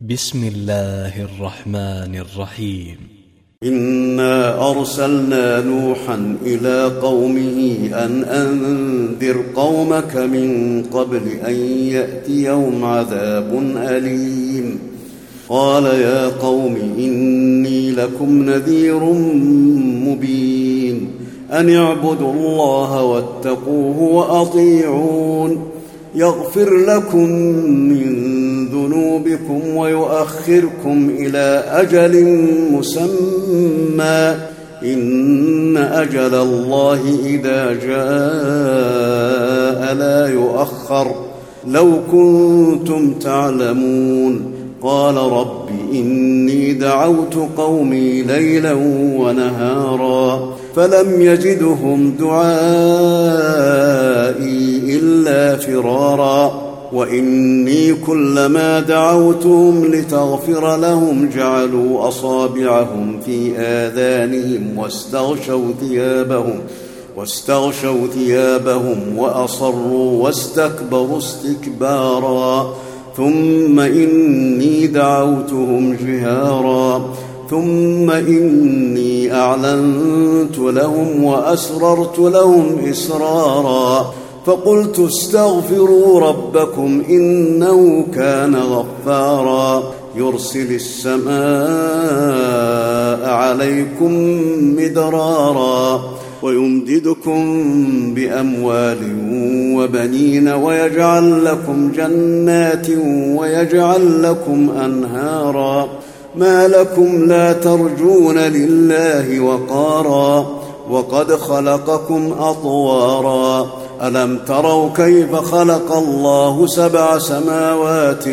بسم الله الرحمن الرحيم. إنا أرسلنا نوحا إلى قومه أن أنذر قومك من قبل أن يأتيهم عذاب أليم. قال يا قوم إني لكم نذير مبين. أن اعبدوا الله واتقوه وأطيعون. يغفر لكم من ذنوبكم ويؤخركم إلى أجل مسمى إن أجل الله إذا جاء لا يؤخر. لو كنتم تعلمون. قال رب إني دعوت قومي ليلا ونهارا فلم يجدهم دعائي إلا فرارا. وإني كلما دعوتهم لتغفر لهم جعلوا أصابعهم في آذانهم واستغشوا ثيابهم واستغشوا ثيابهم وأصروا واستكبروا استكبارا. ثم إني دعوتهم جهارا. ثم إني أعلنت لهم وأسررت لهم إسرارا. فقلت استغفروا ربكم إنه كان غفارا. يرسل السماء عليكم مدرارا ويمددكم بأموال وبنين ويجعل لكم جنات ويجعل لكم أنهارا. ما لكم لا ترجون لله وقارا. وقد خلقكم أطوارا. ألم تروا كيف خلق الله سبع سماوات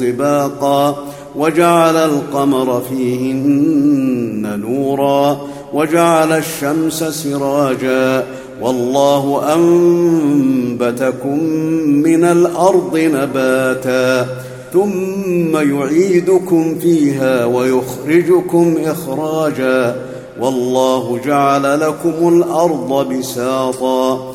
طباقا وجعل القمر فيهن نورا وجعل الشمس سراجا والله أنبتكم من الأرض نباتا ثم يعيدكم فيها ويخرجكم إخراجا والله جعل لكم الأرض بساطا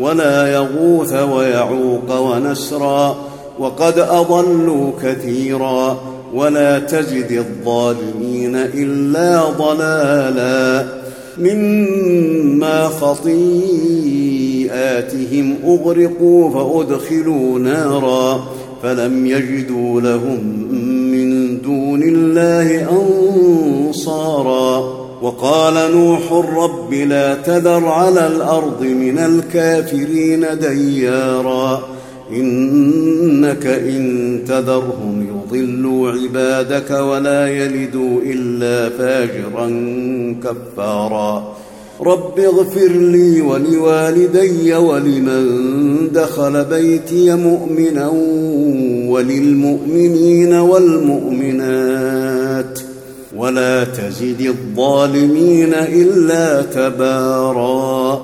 ولا يغوث ويعوق ونسرا وقد أضلوا كثيرا ولا تزد الظالمين إلا ضلالا مما خطيئاتهم أغرقوا فأدخلوا نارا فلم يجدوا لهم من دون الله أنصارا وقال نوح رب لا تذر على الأرض من الكافرين ديارا إنك إن تذرهم يضلوا عبادك ولا يلدوا إلا فاجرا كفارا رب اغفر لي ولوالدي ولمن دخل بيتي مؤمنا وللمؤمنين والمؤمنات ولا تزد الظالمين إلا تبارا.